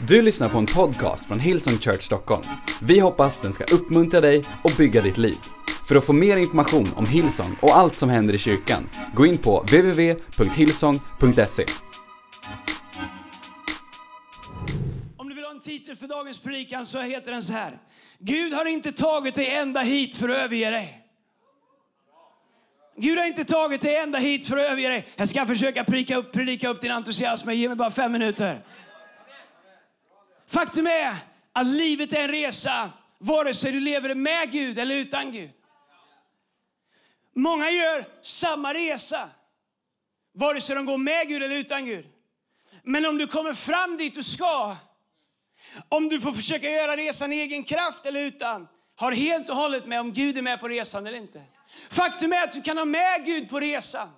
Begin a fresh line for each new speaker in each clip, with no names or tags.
Du lyssnar på en podcast från Hillsong Church Stockholm. Vi hoppas den ska uppmuntra dig och bygga ditt liv. För att få mer information om Hillsong och allt som händer i kyrkan, gå in på www.hillsong.se.
Om du vill ha en titel för dagens predikan så heter den så här. Gud har inte tagit dig ända hit för att överge dig. Gud har inte tagit dig ända hit för att överge dig. Jag ska försöka predika upp, predika upp din entusiasm. Ge mig bara fem minuter. Faktum är att livet är en resa, vare sig du lever med Gud eller utan Gud. Många gör samma resa, vare sig de går med Gud eller utan Gud. Men om du kommer fram dit du ska, om du får försöka göra resan i egen kraft eller utan, har helt och hållet med om Gud är med på resan eller inte. Faktum är att du kan ha med Gud på resan,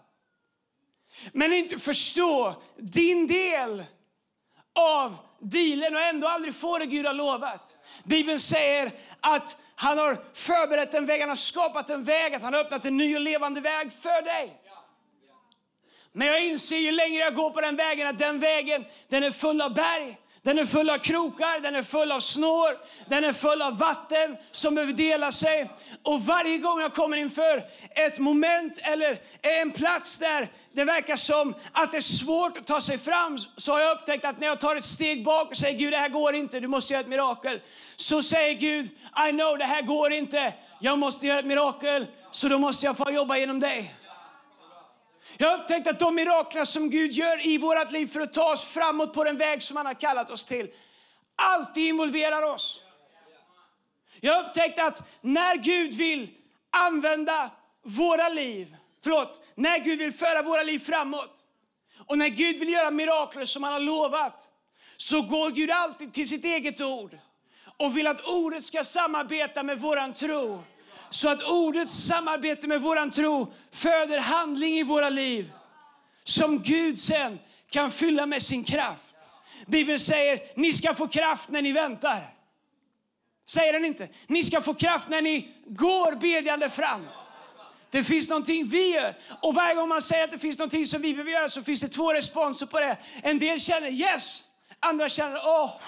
men inte förstå din del av dealen och ändå aldrig får det Gud har lovat. Bibeln säger att han har förberett en väg, han har skapat en väg, att han har öppnat en ny och levande väg för dig. Men jag inser ju längre jag går på den vägen att den vägen den är full av berg. Den är full av krokar, den är full av snår, den är full av vatten som behöver dela sig. Och varje gång jag kommer inför ett moment eller en plats där det verkar som att det är svårt att ta sig fram så har jag upptäckt att när jag tar ett steg bak och säger Gud det här går inte, du måste göra ett mirakel. Så säger Gud, I know det här går inte, jag måste göra ett mirakel så då måste jag få jobba genom dig. Jag har upptäckt att de mirakler som Gud gör i vårt liv för att ta oss framåt på den väg som han har kallat oss till, alltid involverar oss. Jag har upptäckt att när Gud vill använda våra liv, förlåt, när Gud vill föra våra liv framåt och när Gud vill göra mirakler som han har lovat, så går Gud alltid till sitt eget ord och vill att ordet ska samarbeta med våran tro så att ordets samarbete med våran tro föder handling i våra liv som Gud sen kan fylla med sin kraft. Bibeln säger ni ska få kraft när ni väntar. Säger den inte? Ni ska få kraft när ni går bedjande fram. Det finns någonting vi gör. Och varje gång man säger att det finns någonting som vi behöver göra så finns det två responser på det. En del känner yes, andra känner åh,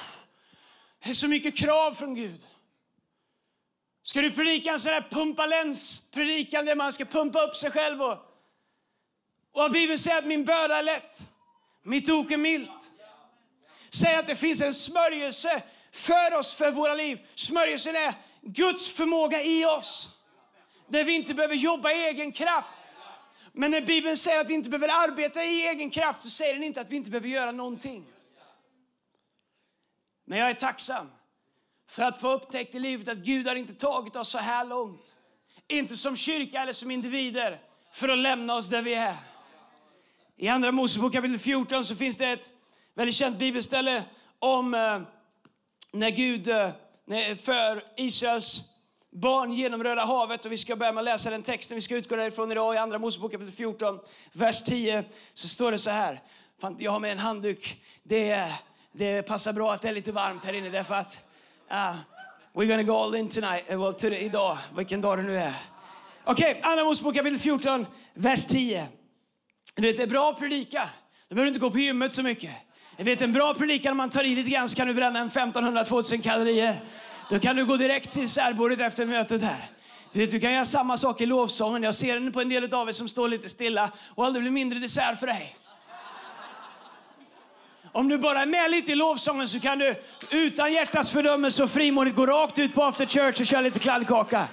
det är så mycket krav från Gud. Ska du predika en sån här pumpalens-predikan där man ska pumpa upp sig själv? Och, och Bibeln säger att min börda är lätt, mitt ok är milt. Säg att det finns en smörjelse för oss, för våra liv. Smörjelsen är Guds förmåga i oss. Där vi inte behöver jobba i egen kraft. Men när Bibeln säger att vi inte behöver arbeta i egen kraft så säger den inte att vi inte behöver göra någonting. Men jag är tacksam för att få upptäckt i livet att Gud har inte tagit oss så här långt. Inte som kyrka eller som individer för att lämna oss där vi är. I Andra Mosebok kapitel 14 så finns det ett väldigt känt bibelställe om eh, när Gud eh, för Israels barn genom Röda havet. Och vi ska börja med att läsa den texten. Vi ska utgå därifrån idag i Andra Mosebok kapitel 14, vers 10. Så står det så här. Jag har med en handduk. Det, det passar bra att det är lite varmt här inne därför att Uh, we're gonna go all in tonight. Eh, well, today, idag, vilken dag det nu är. Okej, okay, Andra Mosebok kapitel 14, vers 10. Du vet, det är bra att predika. Du behöver inte gå på gymmet så mycket. Vet, en bra predikan om man tar i lite grann så kan du bränna en 1500-2000 kalorier. Då kan du gå direkt till särbordet efter mötet här. Du, vet, du kan göra samma sak i lovsången. Jag ser den på en del av er som står lite stilla och aldrig blir mindre dessert för dig. Om du bara är med lite i lovsången så kan du utan hjärtats fördömelse och frimodigt gå rakt ut på after church och köra lite kladdkaka.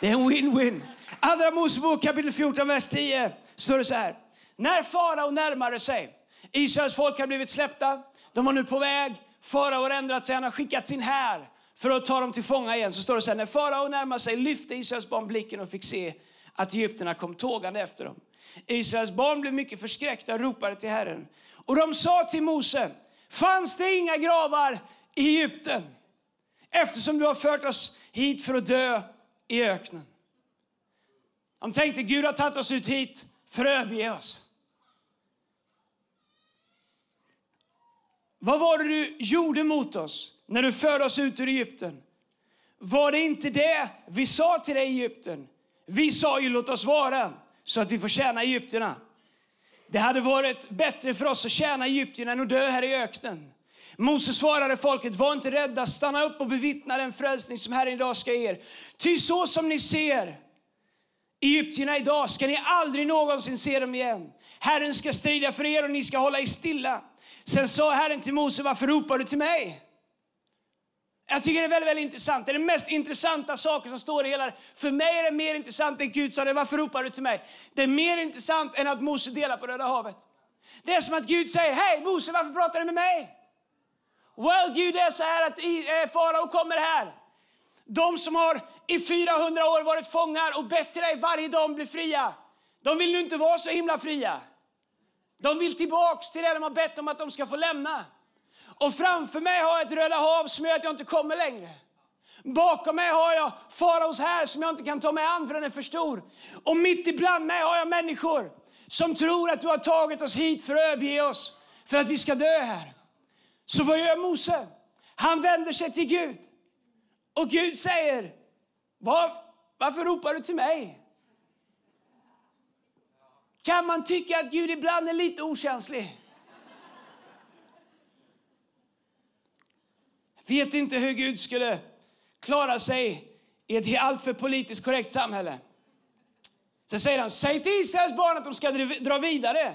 Det är en win-win. Andra Mosebok kapitel 14, vers 10 står det så här. När farao närmade sig, Israels folk har blivit släppta, de var nu på väg, farao har ändrat sig, han har skickat sin här för att ta dem till fånga igen. Så står det så här, när farao närmade sig lyfte Israels barn blicken och fick se att egyptierna kom tågande efter dem. Israels barn blev mycket förskräckta och ropade till Herren. Och de sa till Mose, fanns det inga gravar i Egypten eftersom du har fört oss hit för att dö i öknen? De tänkte, Gud har tagit oss ut hit för att överge oss. Vad var det du gjorde mot oss när du förde oss ut ur Egypten? Var det inte det vi sa till dig i Egypten? Vi sa ju låt oss vara så att vi får tjäna egyptierna. Det hade varit bättre för oss att tjäna egyptierna än att dö här i öknen. Moses svarade folket, var inte rädda, stanna upp och bevittna den frälsning som Herren idag ska ge er. Ty så som ni ser Egyptierna idag ska ni aldrig någonsin se dem igen. Herren ska strida för er och ni ska hålla er stilla. Sen sa Herren till Mose, varför ropar du till mig? Jag tycker det är väldigt, väldigt intressant. Det är den mest intressanta saken som står i hela För mig är det mer intressant än Gud sa det, varför ropar du till mig? Det är mer intressant än att Mose delar på Röda havet. Det är som att Gud säger, hej Mose, varför pratar du med mig? Well, Gud, det är så här att eh, farao kommer här. De som har i 400 år varit fångar och bett till dig varje dag om bli fria. De vill nu inte vara så himla fria. De vill tillbaks till det de har bett om att de ska få lämna. Och framför mig har jag ett Röda hav som gör att jag inte kommer längre. Bakom mig har jag faraos här som jag inte kan ta mig an för den är för stor. Och mitt ibland mig har jag människor som tror att du har tagit oss hit för att överge oss, för att vi ska dö här. Så vad gör Mose? Han vänder sig till Gud. Och Gud säger, Var, varför ropar du till mig? Kan man tycka att Gud ibland är lite okänslig? Vet inte hur Gud skulle klara sig i ett alltför politiskt korrekt samhälle. Sen säger han, säg till Israels barn att de ska dra vidare.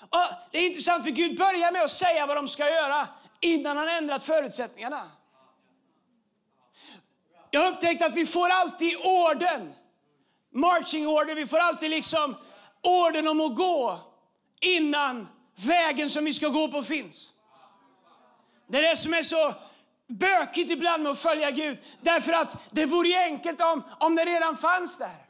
Och det är intressant för Gud börjar med att säga vad de ska göra innan han ändrat förutsättningarna. Jag har upptäckt att vi får alltid orden, marching order, vi får alltid liksom orden om att gå innan vägen som vi ska gå på finns. Det är det som är så bökigt ibland med att följa Gud. Därför att det vore enkelt om, om det redan fanns där.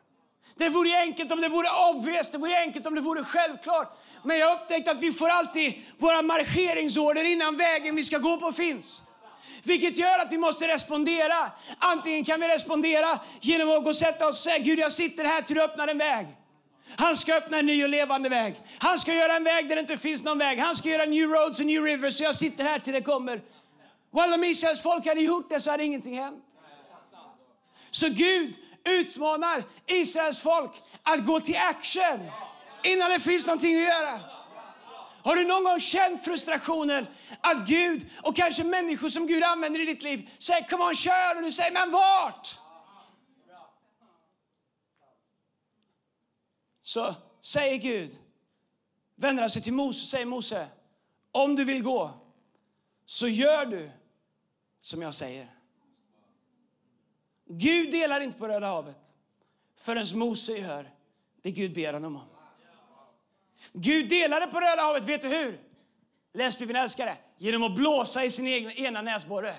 Det vore enkelt om det vore obvious, det vore enkelt om det vore självklart. Men jag upptäckte att vi får alltid våra marscheringsorder innan vägen vi ska gå på finns. Vilket gör att vi måste respondera. Antingen kan vi respondera genom att gå och sätta oss och säga Gud jag sitter här till du öppnar en väg. Han ska öppna en ny och levande väg. Han ska göra en väg där det inte finns någon väg. Han ska göra new roads and new rivers. Så jag sitter här till det kommer. Well, om Israels folk hade gjort det så hade ingenting hänt. Så Gud utmanar Israels folk att gå till action innan det finns någonting att göra. Har du någon gång känt frustrationen att Gud och kanske människor som Gud använder i ditt liv säger kom on kör och du säger men vart? Så säger Gud, vänder han sig till Mose och säger Mose, om du vill gå så gör du som jag säger. Gud delar inte på Röda havet förrän Mose gör det Gud ber honom om. Gud delade på Röda havet, vet du hur? Läsbibeln älskar det. Genom att blåsa i sin egen, ena näsborre.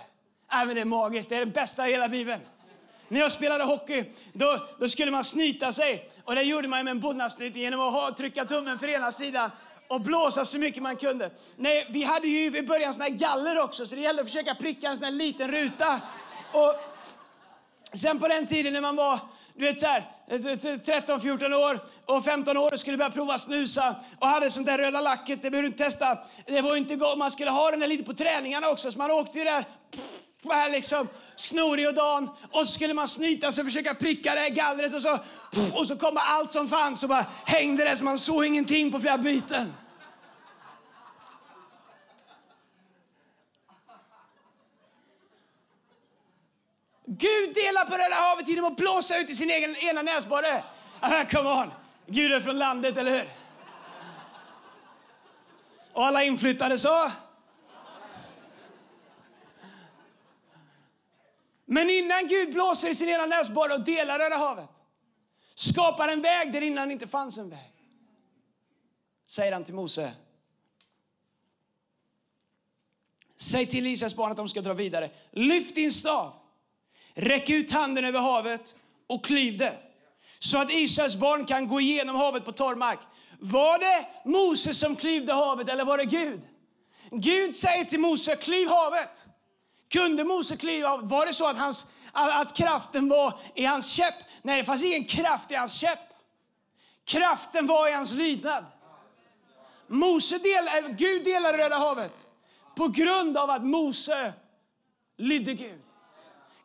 Även det är magiskt, det är det bästa i hela Bibeln. När jag spelade hockey då, då skulle man snyta sig. Och det gjorde man med en bonnasnytning genom att ha, trycka tummen för ena sidan och blåsa så mycket man kunde. Nej, vi hade ju i början såna här galler också, så det gällde att försöka pricka en sån här liten ruta. Och sen på den tiden när man var du vet så här, 13, 14 år och 15 år och skulle börja prova snusa och hade sånt där röda lacket, det behöver du inte testa. Det var inte gott. Man skulle ha den där lite på träningarna också, så man åkte ju där Pff här liksom snorig och dan och så skulle man snyta sig och försöka pricka det här gallret och så, och så kom allt som fanns och bara hängde där så man såg ingenting på flera byten. Gud delar på Röda havet genom att blåsa ut i sin egen ena näsborre. Ah, come on! Gud är från landet, eller hur? Och alla inflyttade sa... Men innan Gud blåser i sin ena näsborre och delar Röda havet, skapar en väg där innan inte fanns en väg, säger han till Mose. Säg till Israels barn att de ska dra vidare. Lyft din stav Räck ut handen över havet och klyv det så att Israels barn kan gå igenom havet på torr mark. Var det Mose som klyvde havet eller var det Gud? Gud säger till Mose, klyv havet. Kunde Mose kliva av? Var det så att, hans, att kraften var i hans käpp? Nej, det fanns ingen kraft i hans käpp. Kraften var i hans lydnad. Mose del, eh, Gud delade Röda havet på grund av att Mose lydde Gud.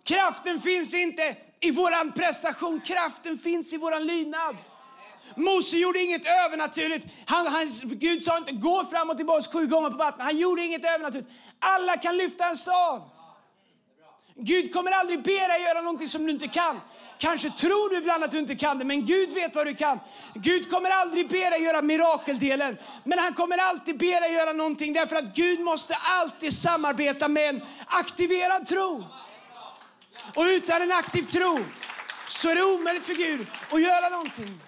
Kraften finns inte i vår prestation, kraften finns i vår lydnad. Mose gjorde inget övernaturligt. Han, han, Gud sa inte gå fram och tillbaka sju gånger på vattnet. Han gjorde inget övernaturligt. Alla kan lyfta en stav. Gud kommer aldrig be dig göra någonting som du inte kan. Kanske tror du ibland att du inte kan det, men Gud vet vad du kan. Gud kommer aldrig be dig göra mirakeldelen, men han kommer alltid be dig göra någonting därför att Gud måste alltid samarbeta med en aktiverad tro. Och utan en aktiv tro så är det omöjligt för Gud att göra någonting.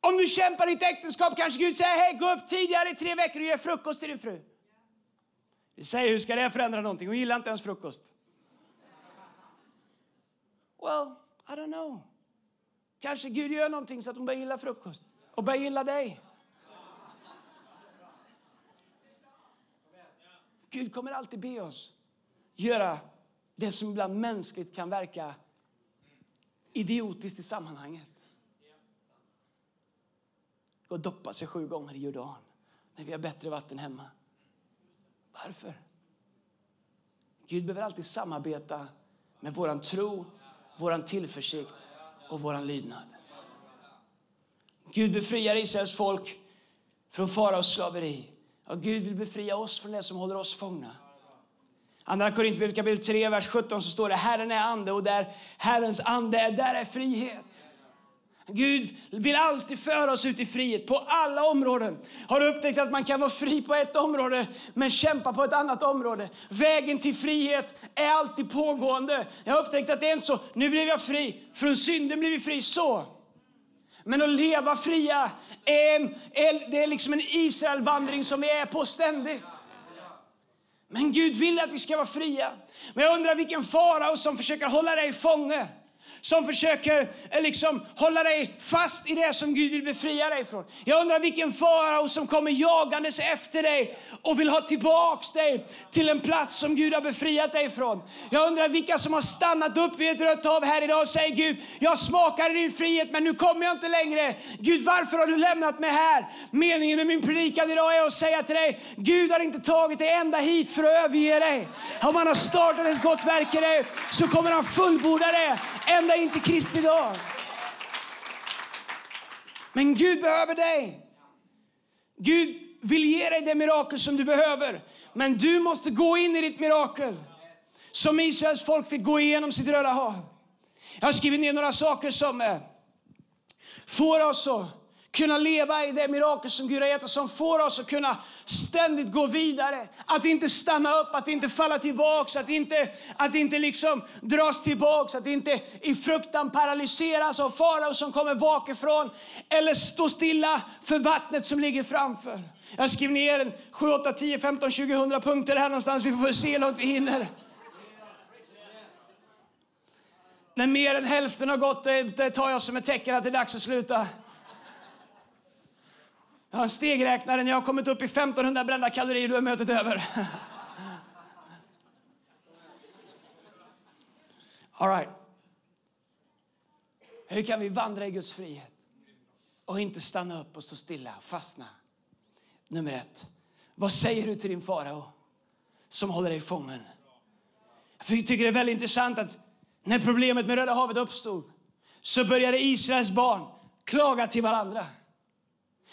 Om du kämpar i ditt äktenskap kanske Gud säger hej, gå upp tidigare i tre veckor och ge frukost till din fru. Vi säger, hur ska det förändra någonting? Hon gillar inte ens frukost. Well, I don't know. Kanske Gud gör någonting så att hon börjar gilla frukost och börjar gilla dig. Gud kommer alltid be oss göra det som ibland mänskligt kan verka idiotiskt i sammanhanget. Gå och doppa sig sju gånger i Jordan när vi har bättre vatten hemma. Varför? Gud behöver alltid samarbeta med våran tro, våran tillförsikt och våran lydnad. Gud befriar Israels folk från faraos slaveri. Och Gud vill befria oss från det som håller oss fångna. Andra Korinthierbrevet kapitel 3, vers 17 så står det Herren är ande och där Herrens ande är, där är frihet. Gud vill alltid föra oss ut i frihet på alla områden. Har du upptäckt att man kan vara fri på ett område men kämpa på ett annat område? Vägen till frihet är alltid pågående. Jag har upptäckt att det är inte så, nu blev jag fri, från synden blev vi fri, så. Men att leva fria är, en, det är liksom en Israelvandring som vi är på ständigt. Men Gud vill att vi ska vara fria. Men jag undrar vilken farao som försöker hålla dig fånge som försöker eh, liksom hålla dig fast i det som Gud vill befria dig från. Jag undrar vilken farao som kommer jagandes efter dig och vill ha tillbaks dig till en plats som Gud har befriat dig från. Jag undrar vilka som har stannat upp vid ett rött hav här idag och säger Gud, jag smakar din frihet men nu kommer jag inte längre. Gud, varför har du lämnat mig här? Meningen med min predikan idag är att säga till dig, Gud har inte tagit dig ända hit för att överge dig. Om han har startat ett gott verk i dig så kommer han fullborda det ända in inte Kristi dag. Men Gud behöver dig. Gud vill ge dig det mirakel som du behöver. Men du måste gå in i ditt mirakel. Som Israels folk fick gå igenom sitt Röda hav. Jag har skrivit ner några saker som eh, får oss att kunna leva i det mirakel som Gud har gett oss, som får oss att kunna ständigt gå vidare. Att inte stanna upp, att inte falla tillbaks, att inte, att inte liksom dras tillbaks, att inte i fruktan paralyseras av farao som kommer bakifrån eller stå stilla för vattnet som ligger framför. Jag skriver ner en 7, 8, 10, 15, 20, 100 punkter här någonstans. Vi får se hur långt vi hinner. När mer än hälften har gått, det tar jag som ett tecken att det är dags att sluta. Jag har en stegräknare. När jag har kommit upp i 1500 brända kalorier, då är mötet över. All right. Hur kan vi vandra i Guds frihet och inte stanna upp och stå stilla och fastna? Nummer ett. Vad säger du till din farao som håller dig fången? Jag tycker det är väldigt intressant att när problemet med Röda havet uppstod så började Israels barn klaga till varandra.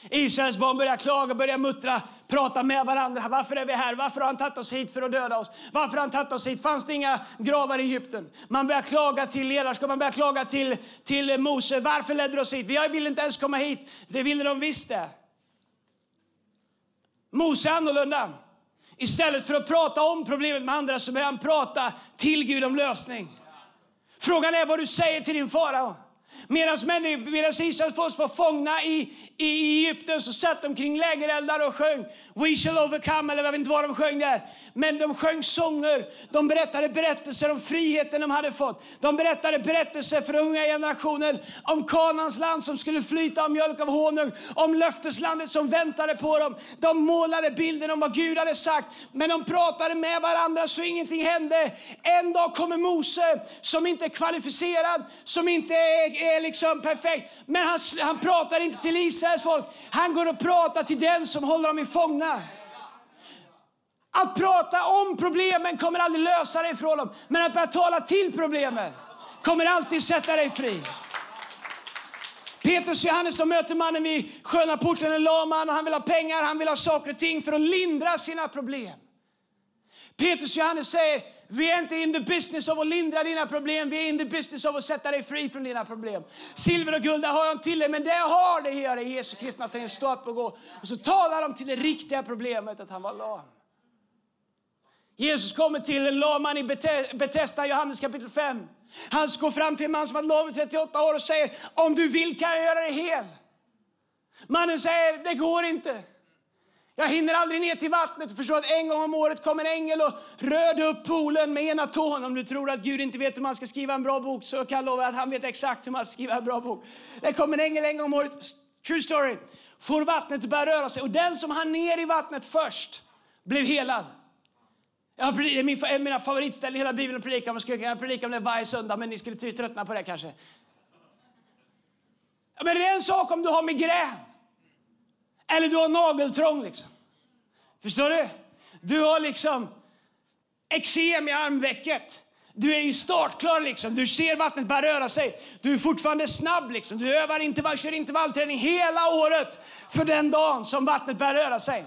Israels barn börjar klaga, börjar muttra, prata med varandra. Varför är vi här? Varför har han tagit oss hit för att döda oss? Varför har han tagit oss hit? Fanns det inga gravar i Egypten? Man börjar klaga till ledarskap, man börjar klaga till, till Mose. Varför ledde du oss hit? Vi ville inte ens komma hit. Det ville de visst det. Mose är annorlunda. Istället för att prata om problemet med andra så börjar han prata till Gud om lösning. Frågan är vad du säger till din farao. Medan, medan Israels folk var fångna i, i Egypten så satt de kring lägereldar och sjöng We shall overcome, eller jag vet inte vad de sjöng där. Men de sjöng sånger, de berättade berättelser om friheten de hade fått. De berättade berättelser för unga generationer om Kanans land som skulle flyta av mjölk av honung, om löfteslandet som väntade på dem. De målade bilden om vad Gud hade sagt, men de pratade med varandra så ingenting hände. En dag kommer Mose som inte är kvalificerad, som inte är, är liksom perfekt, men han, han pratar inte till Israels folk. Han går och pratar till den som håller dem i fångna. Att prata om problemen kommer aldrig lösa dig från dem, men att börja tala till problemen kommer alltid sätta dig fri. Petrus och Johannes de möter mannen vid sköna porten, en lam man, han vill ha pengar, han vill ha saker och ting för att lindra sina problem. Petrus och Johannes säger, vi är inte in the business av att lindra dina problem, vi är in the business av att sätta dig fri från dina problem. Silver och guld har jag inte till dig, men det jag har det gör det. Jesus Kristus säger stå upp och gå. Och så talar de till det riktiga problemet, att han var lam. Jesus kommer till en lam man i Betesda, Johannes kapitel 5. Han går fram till en man som varit lam i 38 år och säger, om du vill kan jag göra dig hel. Mannen säger, det går inte. Jag hinner aldrig ner till vattnet och förstår att en gång om året kommer en ängel och rörde upp poolen med ena tån. Om du tror att Gud inte vet hur man ska skriva en bra bok så kan jag lova att han vet exakt hur man ska skriva en bra bok. Det kommer en ängel en gång om året, true story, får vattnet att börja röra sig och den som hann ner i vattnet först blev helad. Jag har är min, en av mina favoritställen i hela Bibeln att predika om. Jag skulle kunna predika om det varje söndag, men ni skulle tröttna på det kanske. Men det är en sak om du har migrän. Eller du har nageltrång liksom. Förstår du? Du har liksom eksem i armvecket. Du är ju startklar liksom. Du ser vattnet börja röra sig. Du är fortfarande snabb liksom. Du övar intervall, kör intervallträning hela året för den dagen som vattnet börjar röra sig.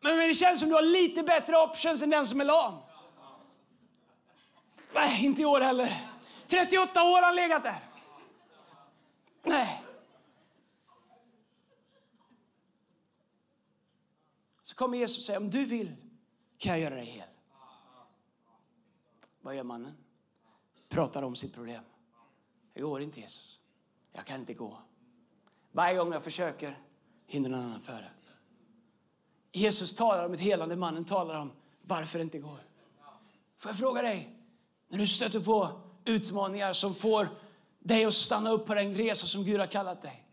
Men det känns som du har lite bättre options än den som är lam. Nej, inte i år heller. 38 år har han legat där. Nej. Så kommer Jesus och säger, om du vill kan jag göra dig hel. Vad gör mannen? Pratar om sitt problem. Det går inte Jesus. Jag kan inte gå. Varje gång jag försöker hinner någon annan före. Jesus talar om ett helande, mannen talar om varför det inte går. Får jag fråga dig, när du stöter på utmaningar som får dig att stanna upp på den resa som Gud har kallat dig.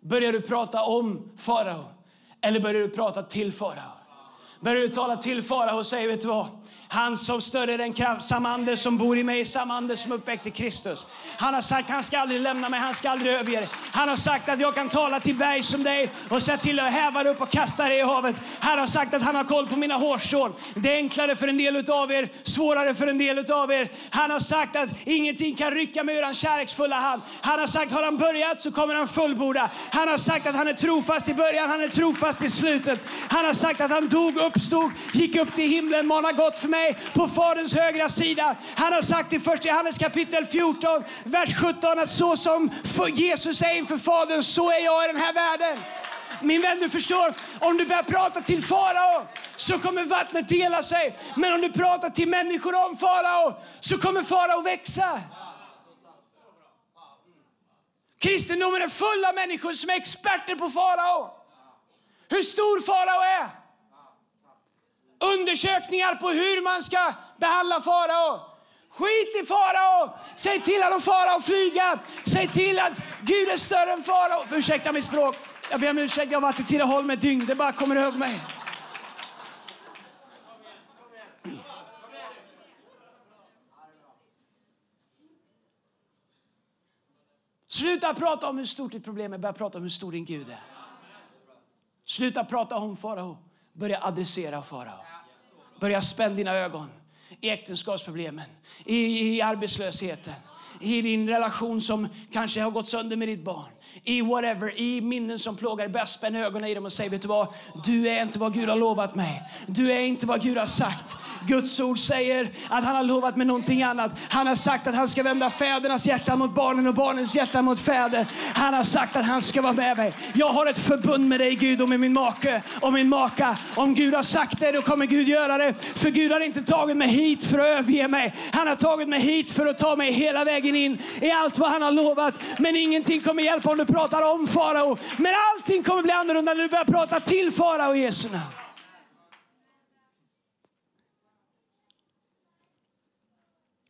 Börjar du prata om farao eller börjar du prata till farao? Börjar du tala till farao och säga, vet du vad? Han som större den kraft, samma ande som bor i mig, samma ande som uppväckte Kristus. Han har sagt han ska aldrig lämna mig, han ska aldrig överge dig. Han har sagt att jag kan tala till berg som dig och säga till att häva upp och kasta dig i havet. Han har sagt att han har koll på mina hårstrån. Det är enklare för en del av er, svårare för en del av er. Han har sagt att ingenting kan rycka mig ur hans kärleksfulla hand. Han har sagt har han börjat så kommer han fullborda. Han har sagt att han är trofast i början, han är trofast i slutet. Han har sagt att han dog, uppstod, gick upp till himlen, manar gott för mig mig på Faderns högra sida. Han har sagt i första Johannes kapitel 14, vers 17 att så som Jesus är inför Fadern, så är jag i den här världen. Min vän, du förstår, om du börjar prata till farao så kommer vattnet dela sig. Men om du pratar till människor om farao så kommer farao växa. Kristendomen är full av människor som är experter på farao. Hur stor farao är undersökningar på hur man ska behandla farao. Skit i farao! Säg till honom farao flyga! Säg till att Gud är större än farao. Ursäkta mitt språk. Jag ber om ursäkt, jag har varit i Tidaholm ett dygn. Det bara kommer över mig. Sluta prata om hur stort ditt problem är, börja prata om hur stor din Gud är. Sluta prata om farao, börja adressera farao. Börja spänna dina ögon i äktenskapsproblemen, i, i arbetslösheten, i din relation som kanske har gått sönder med ditt barn i whatever, i minnen som plågar dig. Börja spänna ögonen i dem och säga, vet du vad? Du är inte vad Gud har lovat mig. Du är inte vad Gud har sagt. Guds ord säger att han har lovat mig någonting annat. Han har sagt att han ska vända fädernas hjärta mot barnen och barnens hjärta mot fäder. Han har sagt att han ska vara med mig. Jag har ett förbund med dig Gud och med min make och min maka. Om Gud har sagt det, då kommer Gud göra det. För Gud har inte tagit mig hit för att överge mig. Han har tagit mig hit för att ta mig hela vägen in i allt vad han har lovat. Men ingenting kommer hjälpa honom du pratar om farao. Men allting kommer bli annorlunda när du börjar prata till farao i Jesu namn.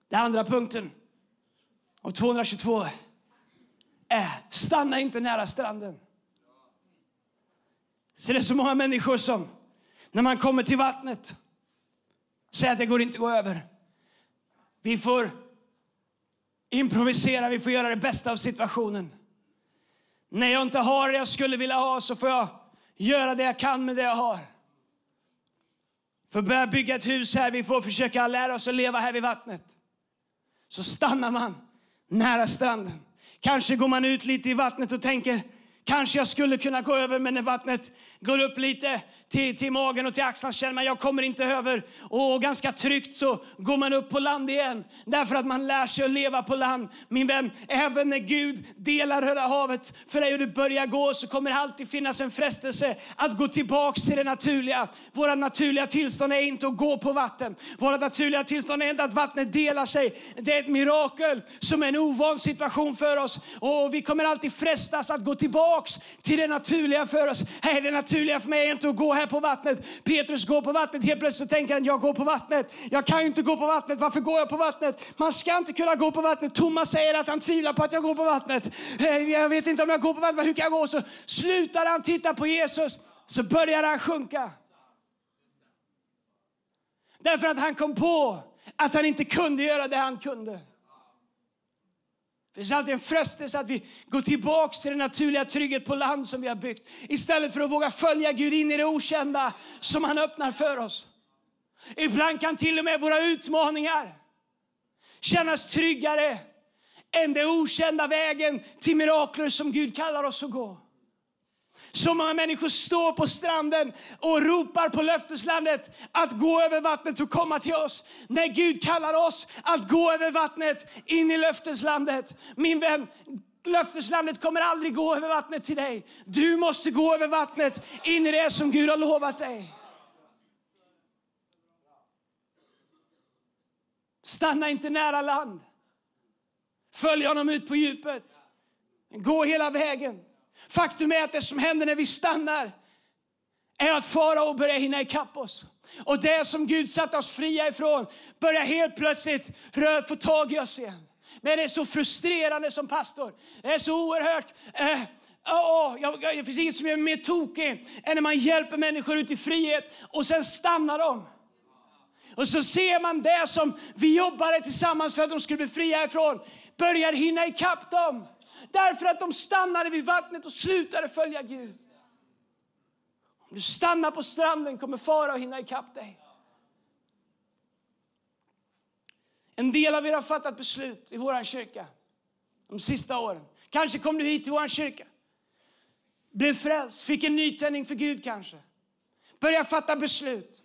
Den andra punkten av 222 är stanna inte nära stranden. Så det är så många människor som när man kommer till vattnet säger att det går inte att gå över. Vi får improvisera, vi får göra det bästa av situationen. När jag inte har det jag skulle vilja ha så får jag göra det jag kan med det jag har. För att börja bygga ett hus här, vi får försöka lära oss att leva här vid vattnet. Så stannar man nära stranden. Kanske går man ut lite i vattnet och tänker Kanske jag skulle kunna gå över, men när vattnet går upp lite till, till magen och till axlarna känner man jag kommer inte över. Och ganska tryggt så går man upp på land igen. Därför att man lär sig att leva på land. Min vän, även när Gud delar Röda havet för dig och du börjar gå så kommer det alltid finnas en frestelse att gå tillbaks till det naturliga. Våra naturliga tillstånd är inte att gå på vatten. Våra naturliga tillstånd är inte att vattnet delar sig. Det är ett mirakel som är en ovan situation för oss. Och vi kommer alltid frestas att gå tillbaks till det naturliga för oss. Hey, det naturliga för mig är inte att gå här på vattnet. Petrus går på vattnet. Helt plötsligt tänker han, jag går på vattnet. Jag kan ju inte gå på vattnet. Varför går jag på vattnet? Man ska inte kunna gå på vattnet. Thomas säger att han tvivlar på att jag går på vattnet. Eh, jag vet inte om jag går på vattnet. Hur kan jag gå? Så slutar han titta på Jesus. Så börjar han sjunka. Därför att han kom på att han inte kunde göra det han kunde. Det finns alltid en frestelse att vi går tillbaka till den naturliga trygghet på land som vi har byggt. Istället för att våga följa Gud in i det okända som han öppnar för oss. Ibland kan till och med våra utmaningar kännas tryggare än den okända vägen till mirakler som Gud kallar oss att gå. Så många människor står på stranden och ropar på löfteslandet att gå över vattnet och komma till oss. När Gud kallar oss att gå över vattnet in i löfteslandet. Min vän, löfteslandet kommer aldrig gå över vattnet till dig. Du måste gå över vattnet in i det som Gud har lovat dig. Stanna inte nära land. Följ honom ut på djupet. Gå hela vägen. Faktum är att det som händer när vi stannar är att farao börjar hinna ikapp oss. Och det som Gud satt oss fria ifrån börjar helt plötsligt få tag i oss igen. Men det är så frustrerande som pastor. Det är så oerhört... Eh, Oh, jag, jag, det finns inget som gör mig mer tokig än när man hjälper människor ut i frihet och sen stannar de. Och så ser man det som vi jobbade tillsammans för att de skulle bli fria ifrån börjar hinna ikapp dem. Därför att de stannade vid vattnet och slutade följa Gud. Om du stannar på stranden kommer fara och hinna ikapp dig. En del av er har fattat beslut i vår kyrka de sista åren. Kanske kom du hit till vår kyrka, blev frälst, fick en nytändning för Gud kanske. Börja fatta beslut.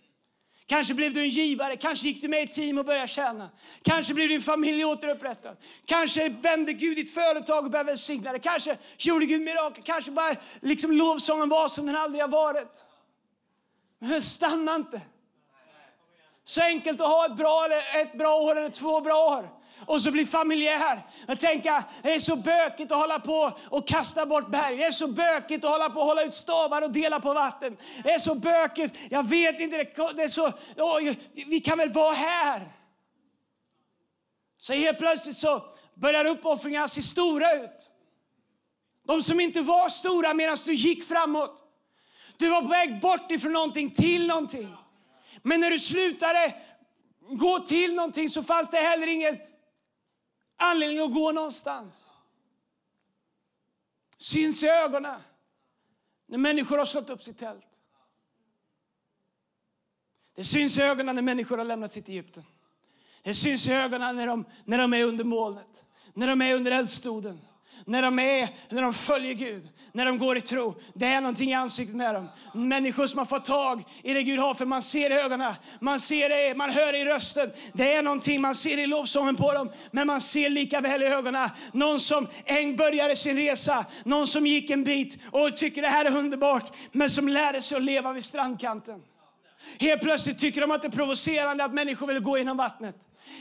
Kanske blev du en givare, kanske gick du med i ett team och började tjäna. Kanske blev din familj återupprättad. Kanske vände Gud ditt företag och började välsigna det. Kanske gjorde Gud mirakel. Kanske bara liksom lovsången var som den aldrig har varit. Men stanna inte. Så enkelt att ha ett bra, ett bra år eller två bra år och så bli familjär. Och tänka, det är så bökigt att hålla på och kasta bort berg. Det är så bökigt att hålla på och hålla ut stavar och dela på vatten. Det är så bökigt. Jag vet inte, det är så, oh, vi kan väl vara här. Så helt plötsligt så börjar uppoffringarna se stora ut. De som inte var stora medan du gick framåt. Du var på väg bort ifrån någonting till någonting. Men när du slutade gå till någonting så fanns det heller ingen anledning att gå någonstans. Syns i ögonen när människor har slått upp sitt tält. Det syns i ögonen när människor har lämnat sitt Egypten. Det syns i ögonen när de, när de är under molnet, när de är under eldstoden när de, är, när de följer Gud, när de går i tro. Det är någonting i ansiktet med dem. Människor som har fått tag i det Gud har, för man ser i ögonen, man ser det, man hör det i rösten. Det är någonting, man ser det i lovsången på dem, men man ser lika väl i ögonen. Någon som en började sin resa, någon som gick en bit och tycker det här är underbart, men som lärde sig att leva vid strandkanten. Helt plötsligt tycker de att det är provocerande att människor vill gå genom vattnet.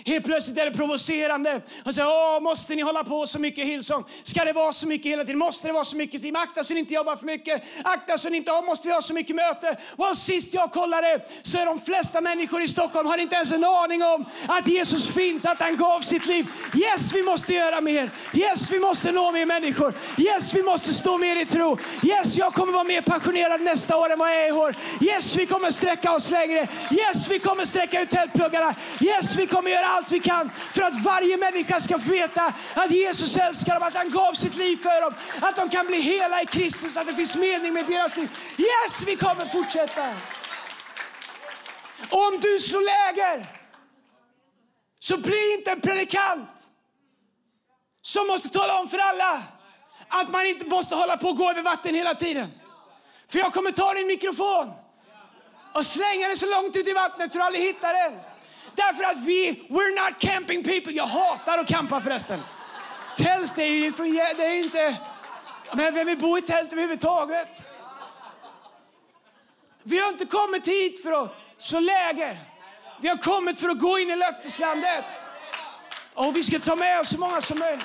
Helt plötsligt är det provocerande. Och säger, Åh, måste ni hålla på så mycket Hillsong? Ska det vara så mycket hela tiden? Måste det vara så mycket team? Akta så ni inte jobbar för mycket. Akta så ni inte har, måste vi ha så mycket möte. Och sist jag kollade så är de flesta människor i Stockholm har inte ens en aning om att Jesus finns, att han gav sitt liv. Yes, vi måste göra mer. Yes, vi måste nå mer människor. Yes, vi måste stå mer i tro. Yes, jag kommer vara mer passionerad nästa år än vad jag är i år. Yes, vi kommer sträcka oss längre. Yes, vi kommer sträcka ut tältpluggarna. Yes, vi kommer göra allt vi kan för att varje människa ska veta att Jesus älskar dem, att han gav sitt liv för dem, att de kan bli hela i Kristus, att det finns mening med deras liv. Yes, vi kommer fortsätta. Och om du slår läger, så bli inte en predikant som måste tala om för alla att man inte måste hålla på och gå över vatten hela tiden. För jag kommer ta din mikrofon och slänga den så långt ut i vattnet så du aldrig hittar den. Därför att vi, we're not camping people. Jag hatar att campa förresten. Tält är ju för, det är inte... Men vem vill bo i tält överhuvudtaget? Vi har inte kommit hit för att slå läger. Vi har kommit för att gå in i löfteslandet. Och vi ska ta med oss så många som möjligt.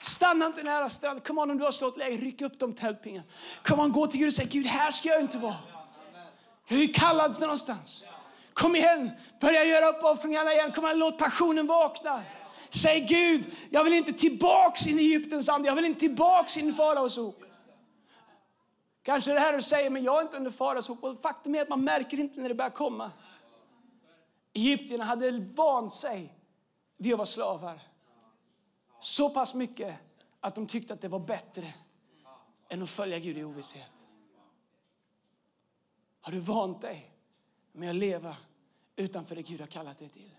Stanna inte nära stranden. Kom on, om du har slått läger, ryck upp de tältpingarna. Kom on, gå till Gud och säg Gud, här ska jag inte vara. Jag är ju kallad till någonstans. Kom igen, börja göra uppoffringarna igen. Kom igen, låt passionen vakna. Säg Gud, jag vill inte tillbaks in i Egyptens ande. Jag vill inte tillbaks in i faraos ok. Kanske det här du säger, men jag är inte under faraos ok. Faktum är att man märker inte när det börjar komma. Egyptierna hade vant sig vid att vara slavar. Så pass mycket att de tyckte att det var bättre än att följa Gud i ovisshet. Har du vant dig med att leva utanför det Gud har kallat dig till?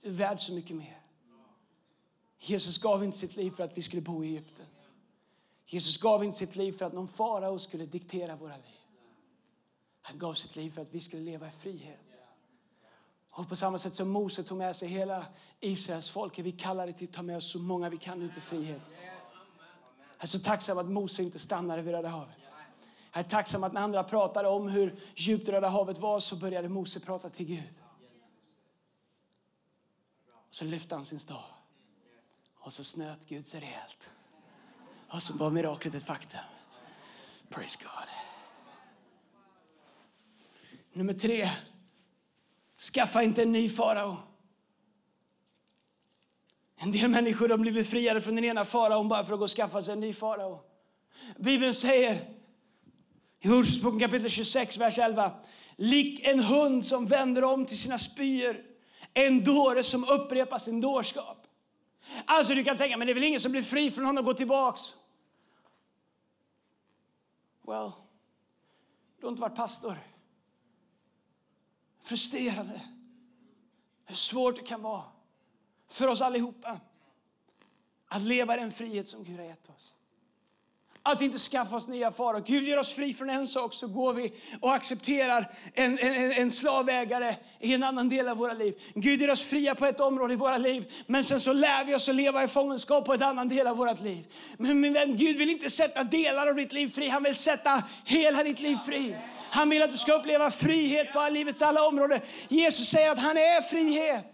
Du är värd så mycket mer. Jesus gav inte sitt liv för att vi skulle bo i Egypten. Jesus gav inte sitt liv för att någon farao skulle diktera våra liv. Han gav sitt liv för att vi skulle leva i frihet. Och på samma sätt som Mose tog med sig hela Israels folk är vi kallade till att ta med oss så många vi kan ut i frihet. Jag är så tacksam att Mose inte stannade vid Röda havet. Jag är tacksam att när andra pratade om hur djupt Röda havet var så började Mose prata till Gud. Och så lyfte han sin stav. Och så snöt Gud sig rejält. Och så var miraklet ett faktum. Praise God. Nummer tre. Skaffa inte en ny farao. En del människor de blir befriade från den ena faraon bara för att gå och skaffa sig en ny farao. Bibeln säger i Ordspråken kapitel 26, vers 11. Lik en hund som vänder om till sina spyor, en dåre som upprepar sin dårskap. Alltså du kan tänka, men det är väl ingen som blir fri från honom och går tillbaks? Well, du har inte varit pastor frustrerande. Hur svårt det kan vara för oss allihopa att leva i den frihet som Gud har gett oss. Att inte skaffa oss nya faror. Gud gör oss fri från en sak så går vi och accepterar en, en, en slavägare i en annan del av våra liv. Gud gör oss fria på ett område i våra liv men sen så lär vi oss att leva i fångenskap på ett annan del av vårt liv. Men min vän, Gud vill inte sätta delar av ditt liv fri, han vill sätta hela ditt liv fri. Han vill att du ska uppleva frihet på livets alla områden. Jesus säger att han är frihet.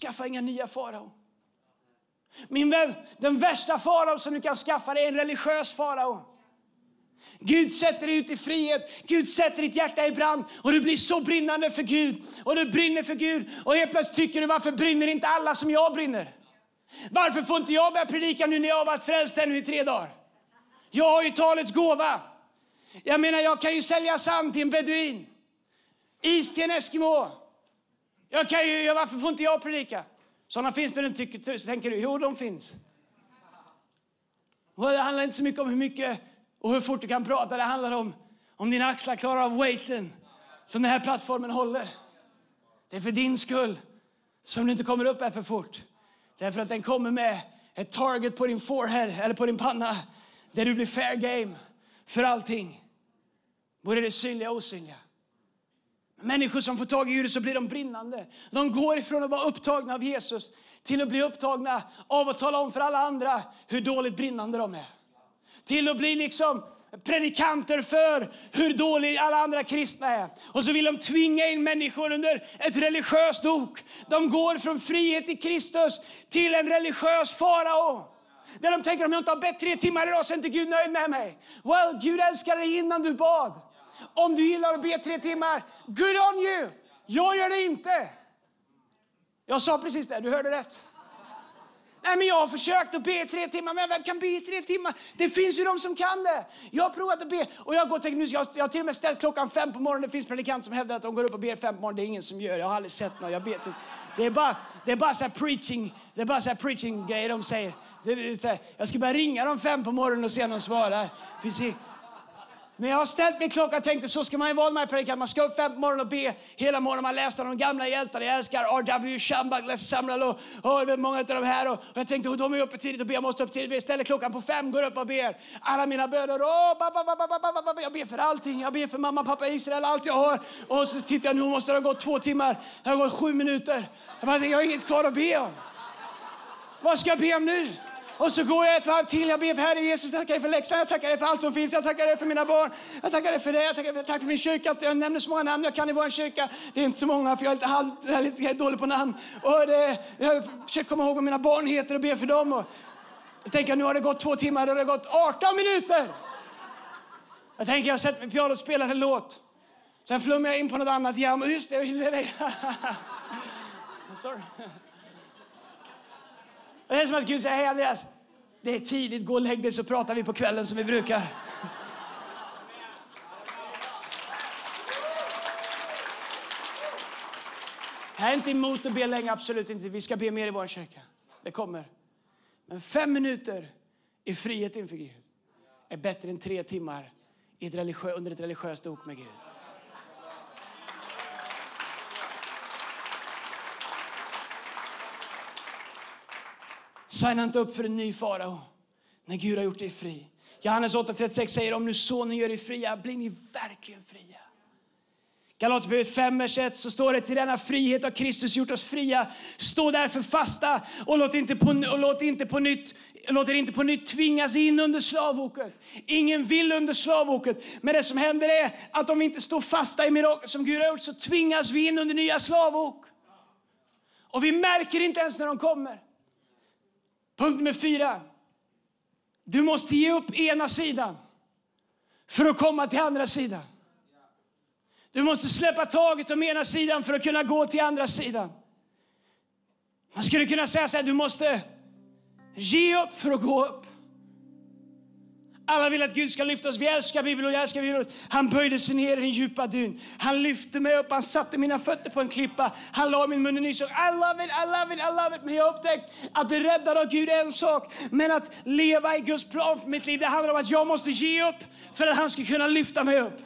Skaffa inga nya farao. Min vän, den värsta farao som du kan skaffa dig är en religiös farao. Gud sätter dig ut i frihet, Gud sätter ditt hjärta i brand och du blir så brinnande för Gud. Och du brinner för Gud och helt plötsligt tycker du varför brinner inte alla som jag brinner? Varför får inte jag börja predika nu när jag har varit frälst ännu i tre dagar? Jag har ju talets gåva. Jag menar, jag kan ju sälja sand till en beduin. Is till en eskimo. Jag kan ju, varför får inte jag predika? Sådana finns det inte, tänker du? Jo, de finns. Och det handlar inte så mycket om hur mycket och hur fort du kan prata. Det handlar om om dina axlar klarar av weighten som den här plattformen håller. Det är för din skull som du inte kommer upp här för fort. Därför att den kommer med ett target på din forehead eller på din panna där du blir fair game för allting. Både det synliga och osynliga. Människor som får tag i ljudet så blir de brinnande. De går ifrån att vara upptagna av Jesus till att bli upptagna av att tala om för alla andra hur dåligt brinnande de är. Till att bli liksom predikanter för hur dåliga alla andra kristna är. Och så vill de tvinga in människor under ett religiöst ok. De går från frihet i Kristus till en religiös farao. Där de tänker om jag inte har bett tre timmar idag så är inte Gud nöjd med mig. Well, Gud älskar dig innan du bad. Om du gillar att be tre timmar, good on you! Jag gör det inte. Jag sa precis det, du hörde rätt. Nej, men jag har försökt att be i tre timmar, men vem kan be i tre timmar? Det finns ju de som kan det. Jag har provat att be och jag går tänkt, jag, jag har till och med ställt klockan fem på morgonen. Det finns predikanter som hävdar att de går upp och ber fem på morgonen. Det är ingen som gör det. Jag har aldrig sett någon. Jag ber till. Det är bara, det är bara så preaching, det är bara så preaching grejer de säger. Det det, det, jag ska bara ringa dem fem på morgonen och se om de svarar. Finns när jag har ställt min klocka och tänkte så ska man ju vara med predikan. Man ska upp fem på morgonen och be hela morgonen. Man läste de gamla hjältarna. Jag älskar R.W. Shambach, Les Samlal och, och många av de här. Och, och jag tänkte oh, de är uppe tidigt och ber. Jag måste upp tidigt. Jag ställer klockan på fem, går upp och ber. Alla mina böner. Oh, ba, ba, ba, ba, ba, ba, ba. Jag ber för allting. Jag ber för mamma, pappa, Israel, allt jag har. Och så tittar jag nu måste det ha gått två timmar. Det har gått sju minuter. Jag, bara, jag har inget kvar att be om. Vad ska jag be om nu? Och så går jag ett varv till. Jag ber för Herre Jesus, jag tackar dig för läxan, jag tackar dig för allt som finns. Jag tackar dig för mina barn. Jag tackar dig för det. Jag tackar för, tack för min kyrka. Jag nämner så många namn jag kan i vår kyrka. Det är inte så många för jag är lite, halv, jag är lite dålig på namn. Och det, jag försöker komma ihåg vad mina barn heter och ber för dem. Och jag tänker nu har det gått två timmar, det har gått 18 minuter. Jag tänker jag har sett mig piano och spelat en låt. Sen flummar jag in på något annat. Ja, men just det, jag ville dig. Och Det är som att Gud säger, hej Andreas, det är tidigt, gå och lägg dig så pratar vi på kvällen som vi brukar. Jag är inte emot att be länge, absolut inte. Vi ska be mer i vår kyrka. Det kommer. Men fem minuter i frihet inför Gud är bättre än tre timmar i ett religiö- under ett religiöst ok med Gud. Signa inte upp för en ny farao när Gud har gjort dig fri. Johannes 8.36 säger om nu sonen gör er fria blir ni verkligen fria. Galaterbrevet 5, vers 1 så står det till denna frihet har Kristus gjort oss fria. Stå därför fasta och låt inte på, och låt inte på nytt Låt er inte på nytt tvingas in under slavoket. Ingen vill under slavoket. Men det som händer är att om vi inte står fasta i mirakel som Gud har gjort så tvingas vi in under nya slavok. Och vi märker inte ens när de kommer. Punkt nummer fyra. Du måste ge upp ena sidan för att komma till andra sidan. Du måste släppa taget om ena sidan för att kunna gå till andra sidan. Man skulle kunna säga så här, du måste ge upp för att gå upp. Alla vill att Gud ska lyfta oss. Vi älskar Bibeln och jag älskar Bibeln. Han böjde sig ner i den djupa dyn. Han lyfte mig upp, han satte mina fötter på en klippa. Han la min mun i nysång. I love it, I love it, I love it. Men jag har upptäckt att bli räddad av Gud är en sak. Men att leva i Guds plan för mitt liv, det handlar om att jag måste ge upp för att han ska kunna lyfta mig upp.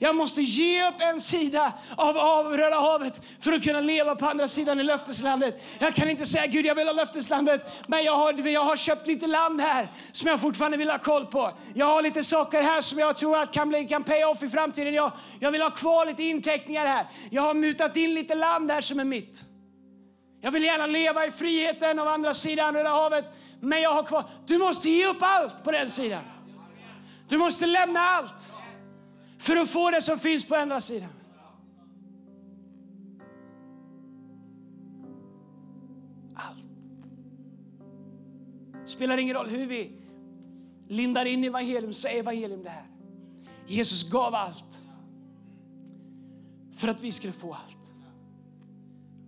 Jag måste ge upp en sida av, av Röda havet för att kunna leva på andra sidan i löfteslandet. Jag kan inte säga Gud jag vill ha löfteslandet, men jag har, jag har köpt lite land här som jag fortfarande vill ha koll på. Jag har lite saker här som jag tror att kan, bli, kan pay off i framtiden. Jag, jag vill ha kvar lite inteckningar här. Jag har mutat in lite land här som är mitt. Jag vill gärna leva i friheten av andra sidan Röda havet, men jag har kvar. Du måste ge upp allt på den sidan. Du måste lämna allt för att få det som finns på andra sidan. Allt. spelar ingen roll hur vi lindar in evangelium, så är evangelium det här. Jesus gav allt för att vi skulle få allt.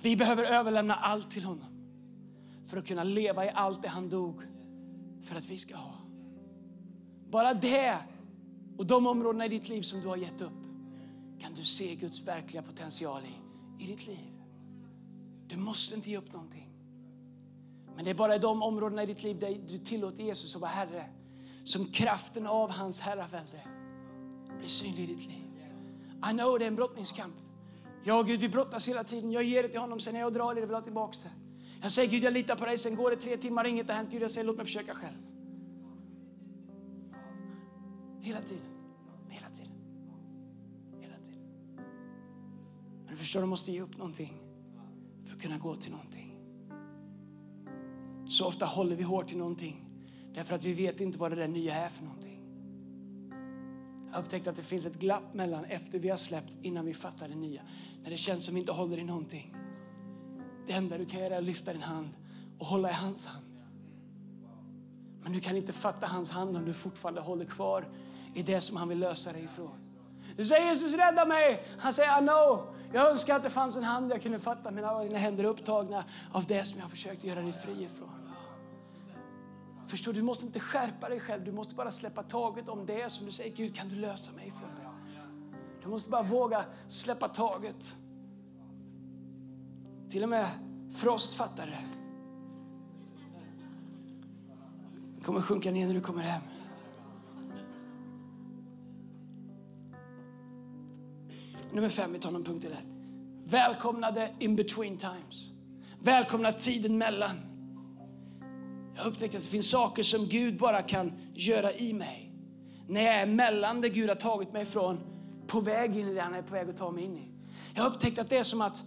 Vi behöver överlämna allt till honom för att kunna leva i allt det han dog för att vi ska ha. Bara det och de områdena i ditt liv som du har gett upp kan du se Guds verkliga potential i, i ditt liv. Du måste inte ge upp någonting. Men det är bara i de områdena i ditt liv där du tillåter Jesus att vara Herre som kraften av hans herravälde blir synlig i ditt liv. I know det är en brottningskamp. Ja, Gud, vi brottas hela tiden. Jag ger det till honom, sen när jag drar det, vill jag ha tillbaka det. Jag säger Gud, jag litar på dig. Sen går det tre timmar, inget har hänt. Gud, jag säger låt mig försöka själv. Hela tiden. Hela tiden. Hela tiden. Men du förstår, du måste ge upp någonting för att kunna gå till någonting. Så ofta håller vi hårt till någonting därför att vi vet inte vad det där nya är för någonting. Jag har upptäckt att det finns ett glapp mellan efter vi har släppt innan vi fattar det nya. När det känns som vi inte håller i någonting. Det enda du kan göra är att lyfta din hand och hålla i hans hand. Men du kan inte fatta hans hand om du fortfarande håller kvar i det som han vill lösa dig ifrån. Du säger Jesus rädda mig. Han säger I know. Jag önskar att det fanns en hand jag kunde fatta Mina, mina händer är upptagna av det som jag har försökt göra dig fri ifrån. Förstår du, måste inte skärpa dig själv. Du måste bara släppa taget om det som du säger Gud kan du lösa mig ifrån det. Du måste bara våga släppa taget. Till och med Frost fattar det. Det kommer sjunka ner när du kommer hem. Nummer fem, vi tar någon punkt till där. Välkomnade in between times. Välkomna tiden mellan. Jag har upptäckt att det finns saker som Gud bara kan göra i mig. När jag är mellan det Gud har tagit mig ifrån, på väg in i det han är på väg att ta mig in i. Jag har upptäckt att det är som att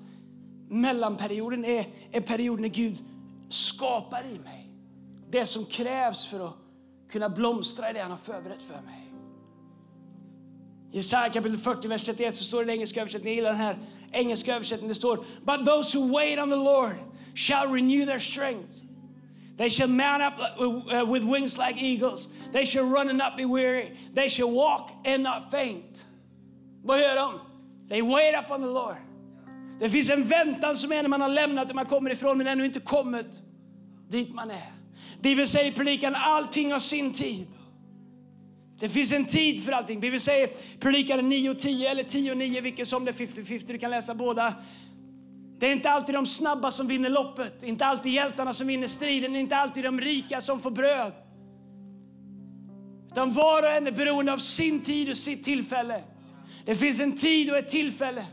mellanperioden är, är perioden när Gud skapar i mig. Det som krävs för att kunna blomstra i det han har förberett för mig. I Jesaja kapitel 40, vers 31 så står det i den engelska översättningen, jag gillar den här engelska översättningen, det står But those who wait on the Lord shall renew their strength. They shall mount up uh, uh, with wings like eagles. They shall run and not be weary. They shall walk and not faint. Vad gör de? They wait up on the Lord. Det finns en väntan som är när man har lämnat det man kommer ifrån men ännu inte kommit dit man är. Bibeln säger i predikan allting har sin tid. Det finns en tid för allting. Bibeln säger predikaren 9 och 10 eller 10 och 9, vilket som det är 50-50. Du kan läsa båda. Det är inte alltid de snabba som vinner loppet, inte alltid hjältarna som vinner striden, inte alltid de rika som får bröd. Utan var och en är beroende av sin tid och sitt tillfälle. Det finns en tid och ett tillfälle.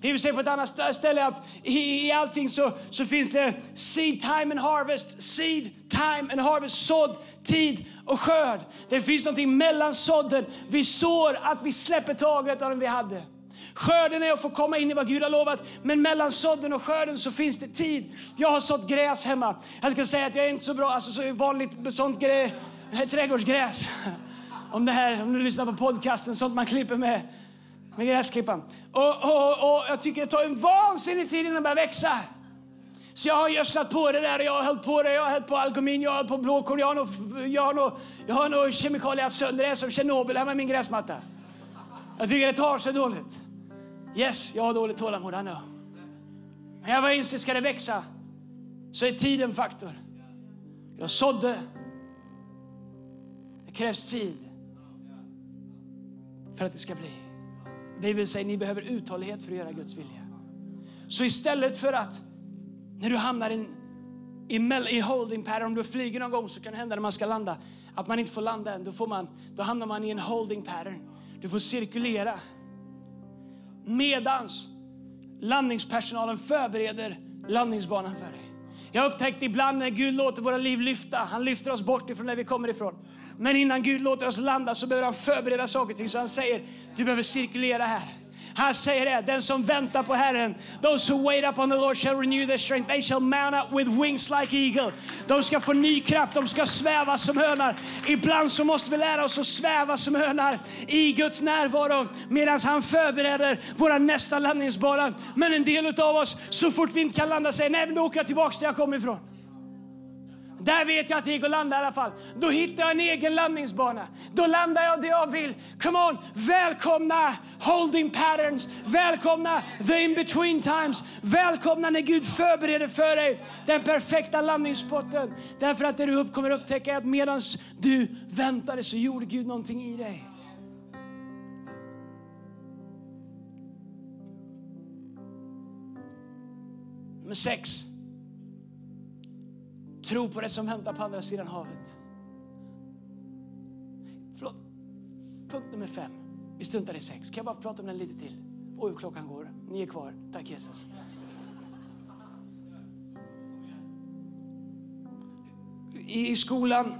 Bibeln säger på ett annat ställe att i, i allting så, så finns det seed time and harvest. Seed time and harvest. Sådd, tid och skörd. Det finns någonting mellan sådden. Vi sår att vi släpper taget av den vi hade. Skörden är att få komma in i vad Gud har lovat, men mellan sådden och skörden så finns det tid. Jag har sått gräs hemma. Jag ska säga att jag är inte så bra, alltså så vanligt sånt grä, trädgårdsgräs. Om, det här, om du lyssnar på podcasten, sånt man klipper med med gräsklippan. Och, och, och jag tycker det tar en vansinnig tid innan det börjar växa. Så jag har gödslat på det där, jag har hällt på det, jag har hällt på algomin, jag har hällt på blåkorn, jag har nog, jag har nog, jag har nog kemikalier sönder det som Tjernobyl hemma i min gräsmatta. Jag tycker det tar så dåligt. Yes, jag har dåligt tålamod, I know. Men jag var inser, ska det växa så är tiden faktor. Jag sådde. Det krävs tid för att det ska bli. Bibeln säger att ni behöver uthållighet för att göra Guds vilja. Så istället för att när du hamnar in, i, i holding pattern, om du flyger någon gång så kan det hända när man ska landa att man inte får landa än. Då, får man, då hamnar man i en holding pattern. Du får cirkulera. Medans landningspersonalen förbereder landningsbanan för dig. Jag har upptäckt ibland när Gud låter våra liv lyfta, han lyfter oss bort ifrån där vi kommer ifrån. Men innan Gud låter oss landa så behöver han förbereda saker och ting. Så han säger, du behöver cirkulera här. Han säger det, den som väntar på Herren, those who wait upon the Lord shall renew their strength. They shall mount up with wings like eagle. De ska få ny kraft, de ska sväva som örnar. Ibland så måste vi lära oss att sväva som örnar i Guds närvaro medan han förbereder våra nästa landningsbana. Men en del av oss, så fort vi inte kan landa, säger nej men då åker jag tillbaka där jag kom ifrån. Där vet jag att det gick att landa i alla fall. Då hittar jag en egen landningsbana. Då landar jag där jag vill. Come on, välkomna holding patterns. Välkomna the in between times. Välkomna när Gud förbereder för dig den perfekta landningsspotten. Därför att det du kommer upptäcka är att medan du väntade så gjorde Gud någonting i dig. Nummer sex. Tro på det som väntar på andra sidan havet. Förlåt. Punkt nummer fem. Vi struntar i sex. Kan jag bara prata om den lite till? Oj, klockan går. Ni är kvar. Tack Jesus. I skolan,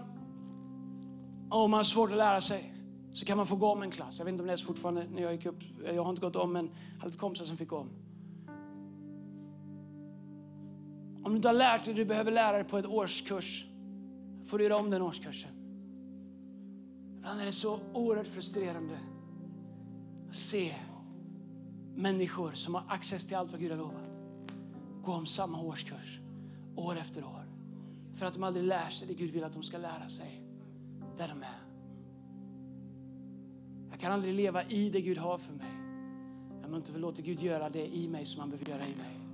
om man har svårt att lära sig, så kan man få gå om en klass. Jag vet inte om det är så fortfarande när jag gick upp. Jag har inte gått om, men jag hade kompisar som fick gå om. Om du inte har lärt dig det du behöver lära dig på ett årskurs, får du göra om den årskursen. Ibland är det så oerhört frustrerande att se människor som har access till allt vad Gud har lovat gå om samma årskurs år efter år. För att de aldrig lär sig det Gud vill att de ska lära sig där de är. Jag kan aldrig leva i det Gud har för mig. Jag måste inte låta Gud göra det i mig som han behöver göra i mig.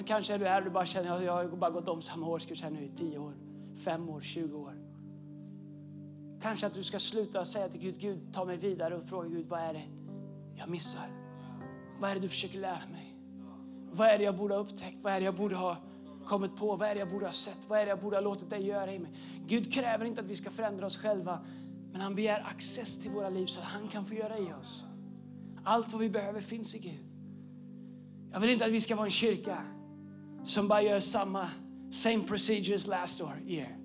Men kanske är du här och du bara känner att jag har bara gått om samma årskurs här nu i 10 år, 5 år, 20 år. Kanske att du ska sluta säga till Gud, Gud ta mig vidare och fråga Gud, vad är det jag missar? Vad är det du försöker lära mig? Vad är det jag borde ha upptäckt? Vad är det jag borde ha kommit på? Vad är det jag borde ha sett? Vad är det jag borde ha låtit dig göra i mig? Gud kräver inte att vi ska förändra oss själva, men han begär access till våra liv så att han kan få göra i oss. Allt vad vi behöver finns i Gud. Jag vill inte att vi ska vara en kyrka som bara gör samma, same procedures last year.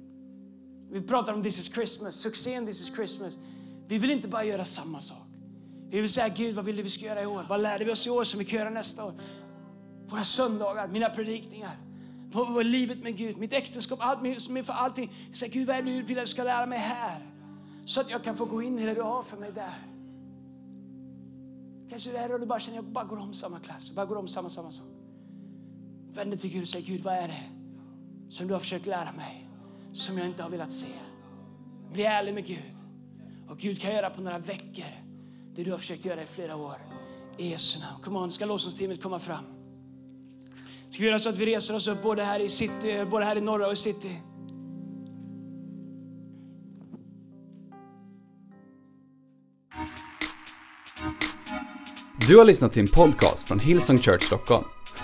Vi pratar om This is Christmas, succén This is Christmas. Vi vill inte bara göra samma sak. Vi vill säga Gud, vad vill du vi ska göra i år? Vad lärde vi oss i år som vi kan göra nästa år? Våra söndagar, mina predikningar, vad på livet med Gud, mitt äktenskap, allt, för allting. Jag säger Gud, vad är det du vill att jag ska lära mig här? Så att jag kan få gå in i det du har för mig där. Kanske det är och du bara känner, jag bara går om samma klass, jag bara går om samma, samma sak. Vänd till Gud och säg, Gud vad är det som du har försökt lära mig, som jag inte har velat se? Bli ärlig med Gud. Och Gud kan göra på några veckor det du har försökt göra i flera år. I Jesu namn. Kom on, ska lovsångsteamet komma fram? Ska vi göra så att vi reser oss upp både här i, city, både här i norra och i city?
Du har lyssnat till en podcast från Hillsong Church Stockholm.